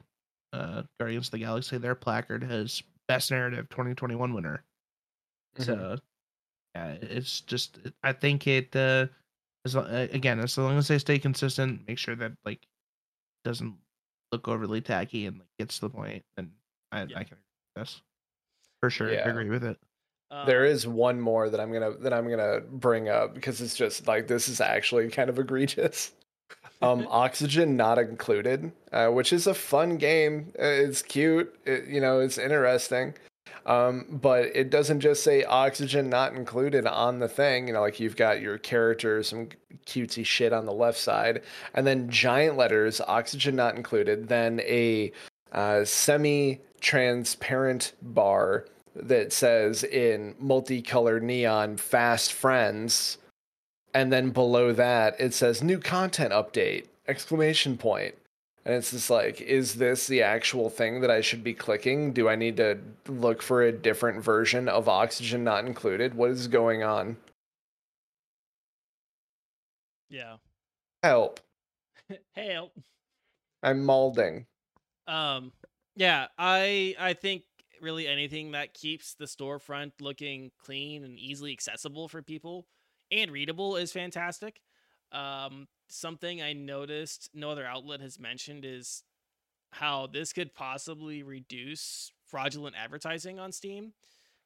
uh, Guardians of the Galaxy, their placard has Best Narrative 2021 winner. Mhm. So, yeah, it's just I think it uh, as lo- uh, again as long as they stay consistent, make sure that like doesn't look overly tacky and like gets to the point, then I, Yeah. I can this for sure. Yeah. I agree with it. there Um, is one more that I'm gonna that I'm gonna bring up because it's just like this is actually kind of egregious. Um, [laughs] Oxygen not included, uh, which is a fun game. Uh, It's cute, it, you know, it's interesting. Um, but it doesn't just say Oxygen not included on the thing. You know, like you've got your character, some cutesy shit on the left side, and then giant letters Oxygen not included. Then a uh, semi-transparent bar that says in multicolored neon fast friends. And then below that it says new content update! Exclamation point. And it's just like is this the actual thing that i should be clicking? Do i need to look for a different version of oxygen not included? What is going on? Yeah. help. [laughs] Help. i'm maulding Um yeah, I I think really anything that keeps the storefront looking clean and easily accessible for people and readable is fantastic. Um something I noticed no other outlet has mentioned is how this could possibly reduce fraudulent advertising on Steam,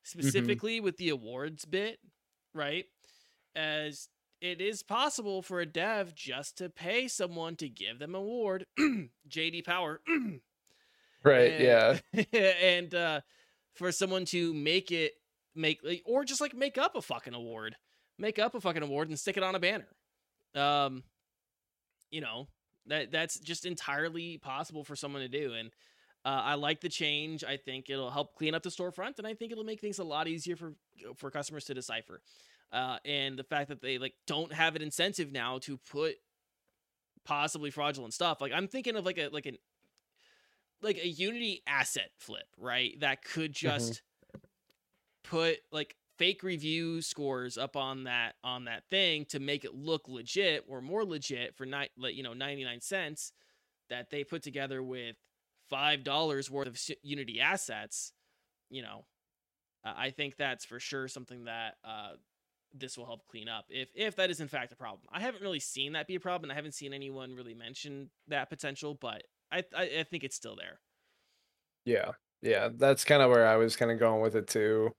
specifically with the awards bit, right? As it is possible for a dev just to pay someone to give them an award, [clears throat] JD Power, [clears throat] right and- yeah [laughs] and uh, for someone to make it make or just like make up a fucking award, make up a fucking award and stick it on a banner. Um, you know, That that's just entirely possible for someone to do, and uh, I like the change. I think it'll help clean up the storefront, and I think it'll make things a lot easier for for customers to decipher. Uh, and the fact that they like don't have an incentive now to put possibly fraudulent stuff. Like I'm thinking of like a like an like a Unity asset flip, right? That could just mm-hmm. put like fake review scores up on that on that thing to make it look legit or more legit for ni- you know 99 cents that they put together with five dollars worth of unity assets you know uh, i think that's for sure something that uh, this will help clean up if if that is in fact a problem i haven't really seen that be a problem i haven't seen anyone really mention that potential but i i, I think it's still there. Yeah yeah that's kind of where i was kind of going with it too.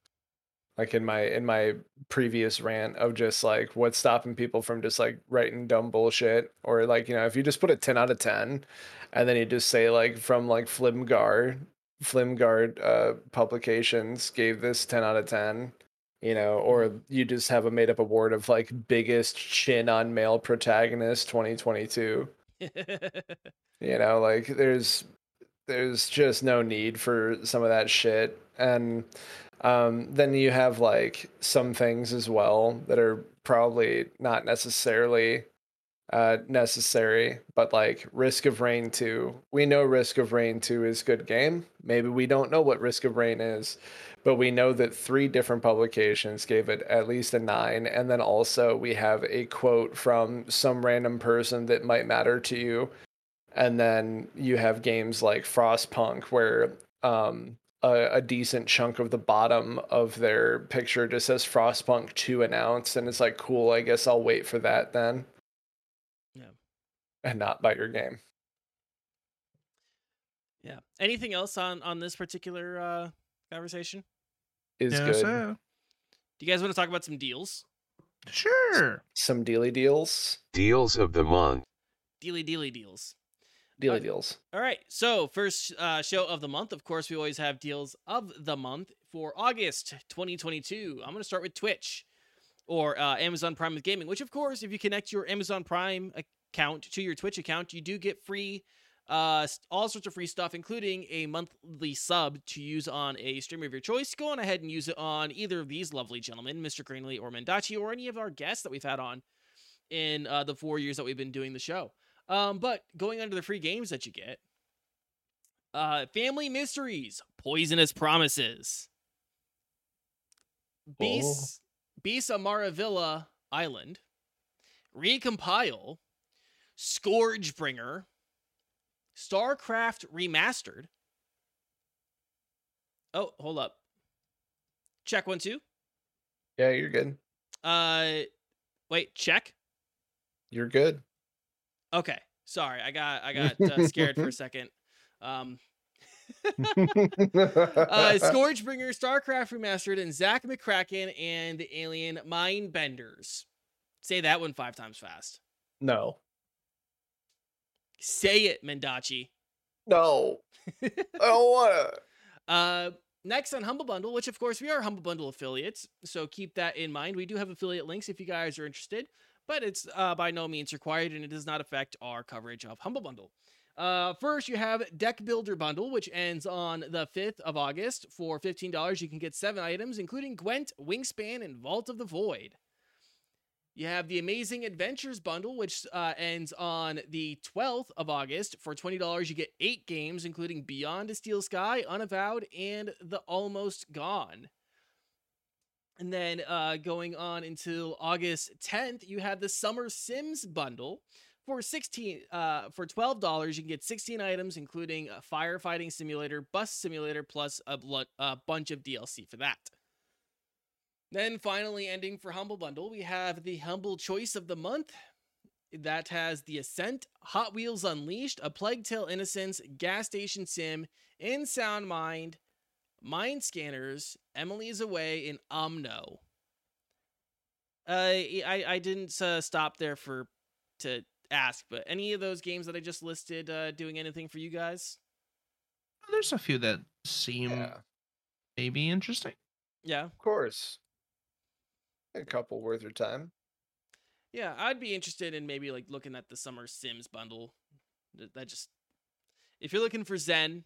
Like in my in my previous rant of just like what's stopping people from just like writing dumb bullshit or like you know if you just put a 10 out of 10 and then you just say like from like flimgar flimgard uh publications gave this 10 out of 10 you know or mm-hmm. you just have a made up award of like biggest chin on male protagonist 2022 [laughs] you know like there's there's just no need for some of that shit and um, then you have like some things as well that are probably not necessarily uh, necessary, but like Risk of Rain 2. We know Risk of Rain 2 is good game. Maybe we don't know what Risk of Rain is, but we know that three different publications gave it at least a 9 and then also we have a quote from some random person that might matter to you. And then you have games like Frostpunk where um, a, a, decent chunk of the bottom of their picture just says Frostpunk 2 announced, and it's like, cool, I guess I'll wait for that then. Yeah. And not buy your game. Yeah. Anything else on on this particular uh conversation? Is yeah, good. So. Do you guys want to talk about some deals? Sure. Some dealy deals. Deals of the month. Dealy dealy deals. Dealy deals. All right. So, first uh, show of the month. Of course, we always have deals of the month for August 2022. I'm going to start with Twitch or uh, Amazon Prime with Gaming, which, of course, if you connect your Amazon Prime account to your Twitch account, you do get free, uh, all sorts of free stuff, including a monthly sub to use on a stream of your choice. Go on ahead and use it on either of these lovely gentlemen, Mr. Green Elite or Mendacii, or any of our guests that we've had on in uh, the four years that we've been doing the show. Um, but going under the free games that you get, uh, Family Mysteries, Poisonous Promises, Beast, oh. Beast Amaravilla Island, Recompile, Scourgebringer, StarCraft Remastered. Oh, hold up. Check one, two. Yeah, you're good. Uh, wait, check. You're good. Okay, sorry, I got I got uh, scared for a [laughs] second. Um, [laughs] [laughs] uh, Scourgebringer, StarCraft Remastered, and Zak McCracken and the Alien Mindbenders. Say that one five times fast. No. Say it, Mendacii. No. I don't wanna. Uh next on Humble Bundle, which of course we are Humble Bundle affiliates, so keep that in mind. We do have affiliate links if you guys are interested but it's uh, by no means required and it does not affect our coverage of Humble Bundle. Uh, first, you have Deck Builder Bundle, which ends on the 5th of August. For $15, you can get seven items, including Gwent, Wingspan, and Vault of the Void. You have the Amazing Adventures Bundle, which uh, ends on the 12th of August. For $20, you get eight games, including Beyond a Steel Sky, Unavowed, and The Almost Gone. And then uh, going on until August 10th, you have the Summer Sims bundle. For 16 uh, for $12, you can get 16 items, including a firefighting simulator, bus simulator, plus a, bl- a bunch of DLC for that. Then finally ending for Humble Bundle, we have the Humble Choice of the Month. That has The Ascent, Hot Wheels Unleashed, A Plague Tale Innocence, Gas Station Sim, In Sound Mind, Mind Scanners, Emily is Away, and Omno. Uh, I I didn't uh, stop there for to ask, but any of those games that I just listed uh, doing anything for you guys? There's a few that seem yeah. maybe interesting. Yeah, of course. A couple worth your time. Yeah, I'd be interested in maybe like looking at the Summer Sims bundle That just if you're looking for Zen,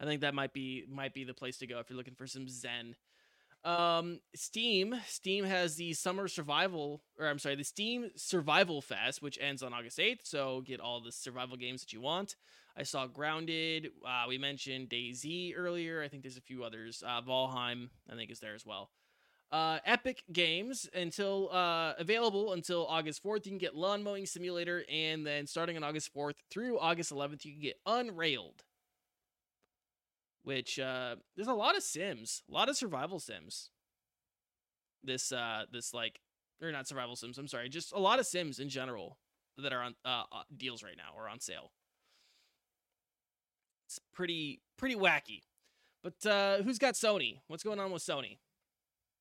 I think that might be might be the place to go if you're looking for some Zen. Um, Steam, Steam has the summer survival, or I'm sorry, the Steam Survival Fest, which ends on August 8th. So get all the survival games that you want. I saw Grounded. Uh, we mentioned DayZ earlier. I think there's a few others. Uh, Valheim, I think, is there as well. Uh, Epic Games until uh, available until August 4th. You can get Lawn Mowing Simulator, and then starting on August 4th through August 11th, you can get Unrailed. Which uh, there's a lot of Sims, a lot of survival Sims. This uh, this like, or not survival Sims. I'm sorry, just a lot of Sims in general that are on uh, uh, deals right now or on sale. It's pretty pretty wacky. But uh, who's got Sony? What's going on with Sony?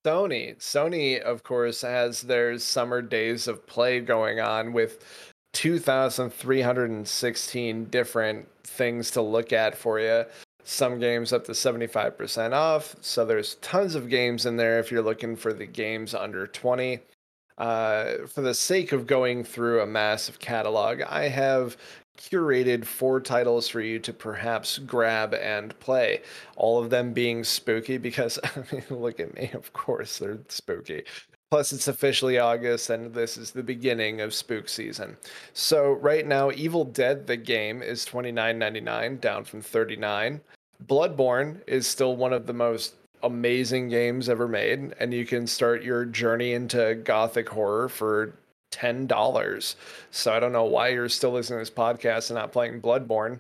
Sony. Sony, of course, has their summer days of play going on with 2,316 different things to look at for you. Some games up to 75% off. So there's tons of games in there if you're looking for the games under 20. Uh, for the sake of going through a massive catalog, I have curated four titles for you to perhaps grab and play. All of them being spooky because, [laughs] I mean, look at me, of course, they're spooky. Plus, it's officially August, and this is the beginning of spook season. So, right now, Evil Dead the game is twenty nine ninety nine, down from 39. Bloodborne is still one of the most amazing games ever made, and you can start your journey into gothic horror for ten dollars. So I don't know why you're still listening to this podcast and not playing Bloodborne.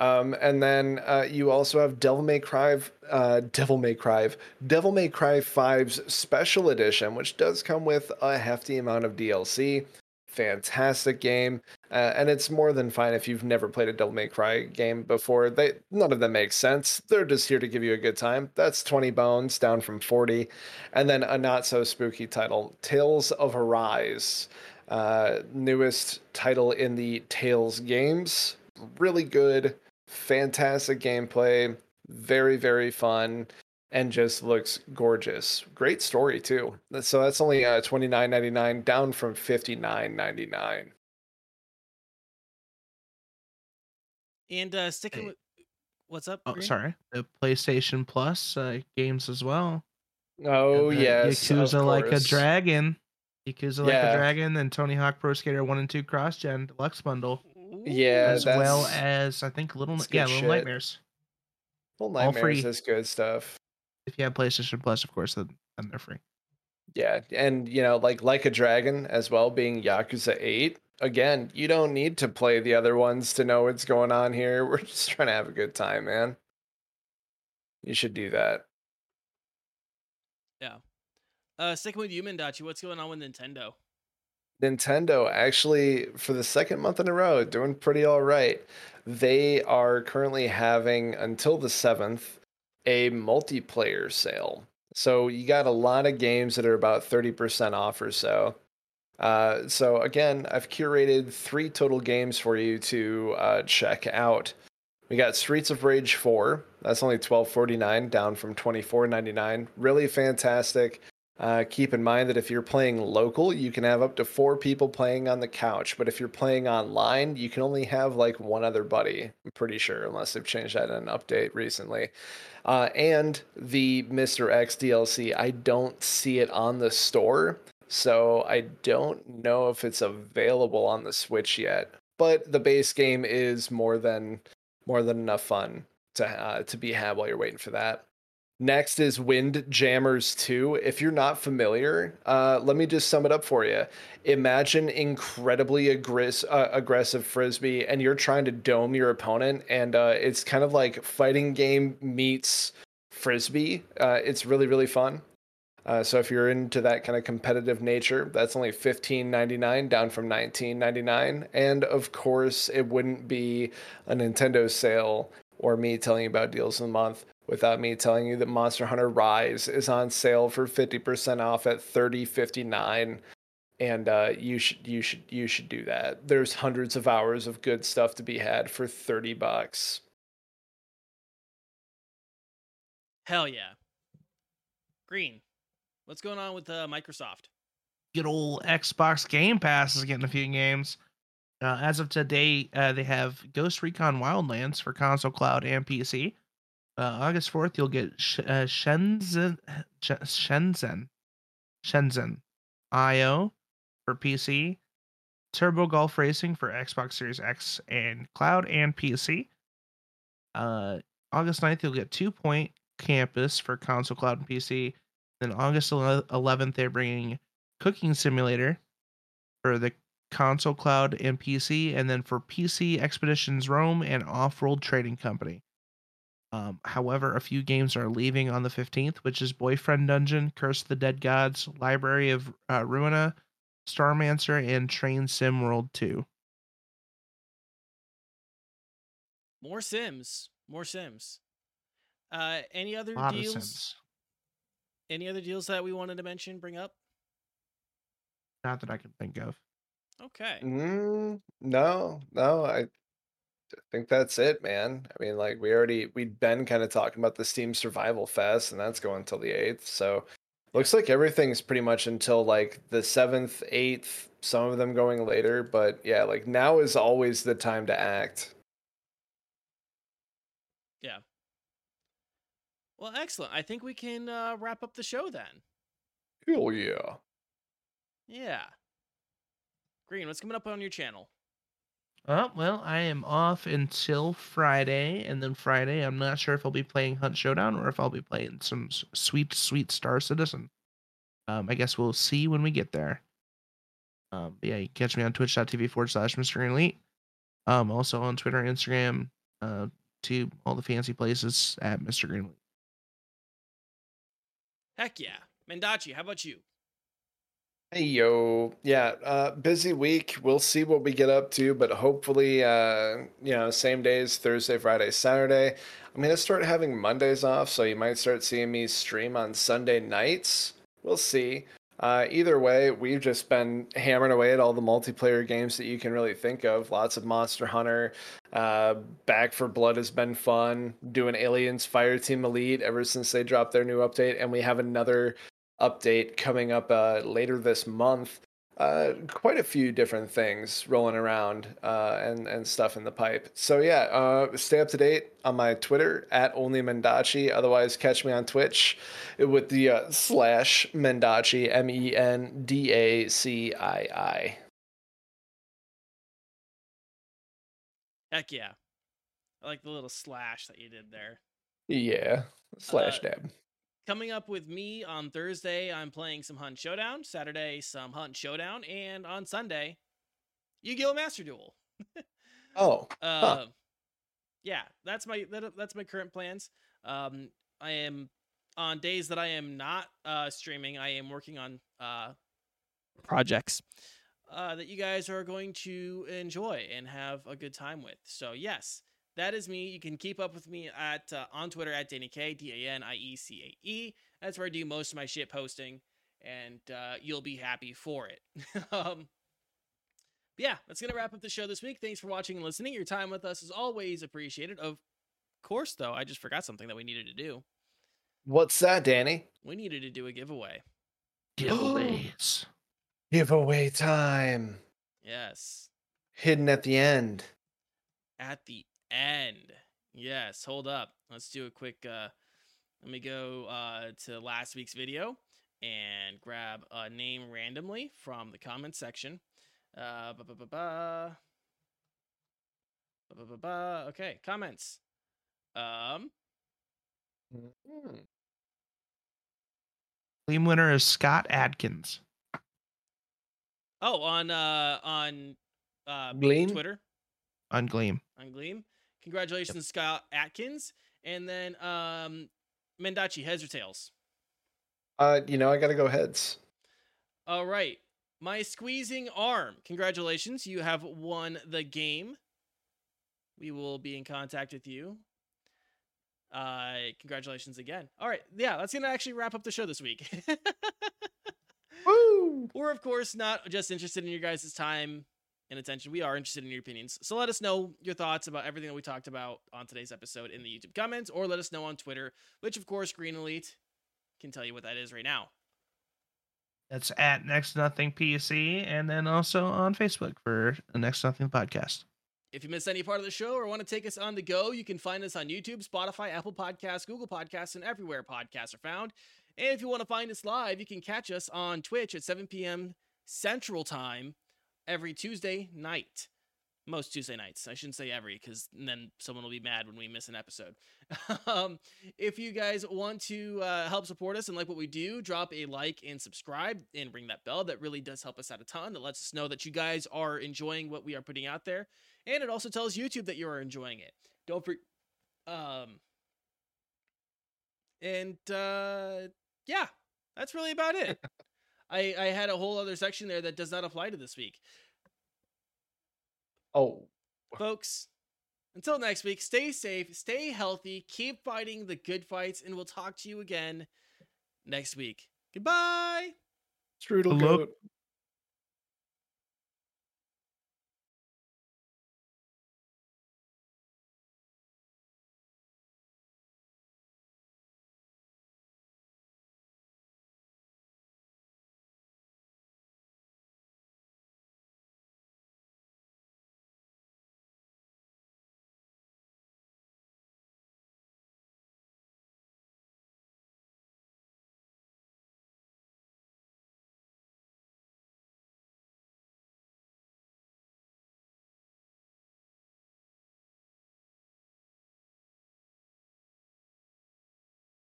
Um, and then uh, you also have Devil May Cry, uh, Devil May Cry, Devil May Cry 5's Special Edition, which does come with a hefty amount of DLC. Fantastic game, uh, and it's more than fine if you've never played a Devil May Cry game before. They none of them make sense. They're just here to give you a good time. That's 20 bones down from 40, and then a not so spooky title, Tales of Arise, uh, newest title in the Tales games. Really good, fantastic gameplay, very very fun and just looks gorgeous. Great story too. So that's only uh, twenty nine ninety nine, down from fifty nine ninety nine. And uh, sticking Hey. with what's up? Oh, Green? sorry. The PlayStation Plus uh, games as well. Oh And the yes, of Yakuza like a dragon. Yakuza like a dragon, and Tony Hawk Pro Skater One and Two Cross Gen Deluxe Bundle, Yeah, as well as I think Little yeah Little shit. Nightmares. Well, all nightmares free. is good stuff. If you have PlayStation Plus, of course, then, then they're free. Yeah, and you know, like like a dragon as well, being Yakuza Eight. Again, you don't need to play the other ones to know what's going on here. [laughs] We're just trying to have a good time, man. You should do that. Yeah. Uh, sticking with you, Mendacii, what's going on with Nintendo? Nintendo actually for the second month in a row doing pretty all right. They are currently having until the 7th a multiplayer sale. So you got a lot of games that are about 30% off or so. Uh, so again, I've curated three total games for you to uh, check out. We got Streets of Rage 4. That's only 12.49 down from 24.99. Really fantastic. Uh, keep in mind that if you're playing local, you can have up to four people playing on the couch. But if you're playing online, you can only have like one other buddy. I'm pretty sure, unless they've changed that in an update recently. Uh, and the Mr. X DLC, I don't see it on the store, so I don't know if it's available on the Switch yet. But the base game is more than more than enough fun to uh, to be had while you're waiting for that. Next is Wind Jammers 2. If you're not familiar, uh, let me just sum it up for you. Imagine incredibly aggress- uh, aggressive frisbee, and you're trying to dome your opponent, and uh, it's kind of like fighting game meets frisbee. Uh, it's really really fun. Uh, so if you're into that kind of competitive nature, that's only $15.99 down from $19.99. And of course, it wouldn't be a Nintendo sale or me telling you about deals of the month without me telling you that Monster Hunter Rise is on sale for 50% off at 30.59 and uh, you should you should you should do that. There's hundreds of hours of good stuff to be had for 30 bucks. Hell yeah. Green, what's going on with uh, Microsoft? Good old Xbox Game Pass is getting a few games. Uh, as of today, uh, they have Ghost Recon Wildlands for console, cloud, and PC. Uh, August 4th, you'll get Sh- uh, Shenzhen, [sighs] Sh- Shenzhen, Shenzhen IO for PC, Turbo Golf Racing for Xbox Series X and cloud and PC. Uh, August 9th, you'll get Two Point Campus for console, cloud, and PC. Then August 11th, they're bringing Cooking Simulator for the console, cloud, and PC. And then for PC, Expeditions Rome and Offworld Trading Company. Um, however, a few games are leaving on the 15th, which is Boyfriend Dungeon, Curse of the Dead Gods, Library of uh, Ruina, Starmancer, and Train Sim World 2. More Sims. More Sims. Uh, any other deals? Any other deals that we wanted to mention, bring up? Not that I can think of. Okay. Mm, no, no, I think that's it, man. I mean, like we already we'd been kind of talking about the Steam Survival Fest, and that's going until the eighth. So looks like everything's pretty much until like the seventh, eighth. Some of them going later, but yeah, like now is always the time to act. Yeah. Well, excellent. I think we can uh, wrap up the show then. Hell yeah. Yeah. Green, what's coming up on your channel? Oh, well, I am off until Friday, and then Friday, I'm not sure if I'll be playing Hunt Showdown or if I'll be playing some sweet, sweet Star Citizen. Um, I guess we'll see when we get there. Um, yeah, you can catch me on twitch.tv forward slash Mr. Green Elite. Um, also on Twitter, Instagram, uh, to all the fancy places at Mr. Green Elite. Heck yeah. Mendacii, how about you? Hey yo, yeah, uh, busy week. We'll see what we get up to, but hopefully, uh, you know, same days Thursday, Friday, Saturday. I'm gonna start having Mondays off, so you might start seeing me stream on Sunday nights. We'll see. Uh, either way, we've just been hammering away at all the multiplayer games that you can really think of. Lots of Monster Hunter. Uh, Back 4 Blood has been fun. Doing Aliens Fireteam Elite ever since they dropped their new update, and we have another update coming up uh, later this month. Uh, quite a few different things rolling around uh, and and stuff in the pipe. So yeah, uh, stay up to date on my Twitter at only Mendacii. Otherwise, catch me on Twitch with the uh, slash Mendacii M E N D A C I I. Heck yeah. I like the little slash that you did there. Yeah, slash Uh, dab. Coming up with me on Thursday, I'm playing some Hunt Showdown. Saturday, some Hunt Showdown. And on Sunday, Yu Gi Oh! Master Duel. [laughs] Oh, Uh, yeah, that's my that, that's my current plans. Um, I am on days that I am not uh, streaming. I am working on uh, projects uh, that you guys are going to enjoy and have a good time with. So yes, that is me. You can keep up with me at uh, on Twitter at Daniecae D A N I E C A E. That's where I do most of my shit posting, and uh, you'll be happy for it. [laughs] um, but yeah, that's gonna wrap up the show this week. Thanks for watching and listening. Your time with us is always appreciated. Of course, though, I just forgot something that we needed to do. what's that, Danny? We needed to do a giveaway. Giveaways. [gasps] Giveaway time. Yes. Hidden at the end. At the end. Yes. Hold up. Let's do a quick uh let me go uh to last week's video and grab a name randomly from the comment section. Uh ba ba ba ba. Ba ba ba ba. Okay, comments. Um Hmm. Team winner is Scott Adkins. oh on uh on uh Gleam? Twitter. on Gleam. on Gleam. Congratulations, Scott Atkins. And then um Mendacii, heads or tails? Uh, you know, I gotta go heads. All right. My squeezing arm. Congratulations. You have won the game. We will be in contact with you. Uh congratulations again. All right. Yeah, that's going to actually wrap up the show this week. [laughs] Woo! We're of course not just interested in your guys' time and attention. We are interested in your opinions. So let us know your thoughts about everything that we talked about on today's episode in the YouTube comments, or let us know on Twitter, which of course Green Elite can tell you what that is right now. That's at Next Nothing PC, and then also on Facebook for the Next Nothing podcast. If you missed any part of the show or want to take us on the go, you can find us on YouTube, Spotify, Apple Podcasts, Google Podcasts, and everywhere podcasts are found. And if you want to find us live, you can catch us on Twitch at 7 p.m. Central Time every Tuesday night. Most Tuesday nights. I shouldn't say every because then someone will be mad when we miss an episode. [laughs] um, if you guys want to uh, help support us and like what we do, drop a like and subscribe and ring that bell. That really does help us out a ton. That lets us know that you guys are enjoying what we are putting out there. And it also tells YouTube that you are enjoying it. Don't forget. Um, and uh, yeah, that's really about it. [laughs] I I had a whole other section there that does not apply to this week, Oh, folks. Until next week, stay safe, stay healthy, keep fighting the good fights, and we'll talk to you again next week. Goodbye. strudel Hello? goat.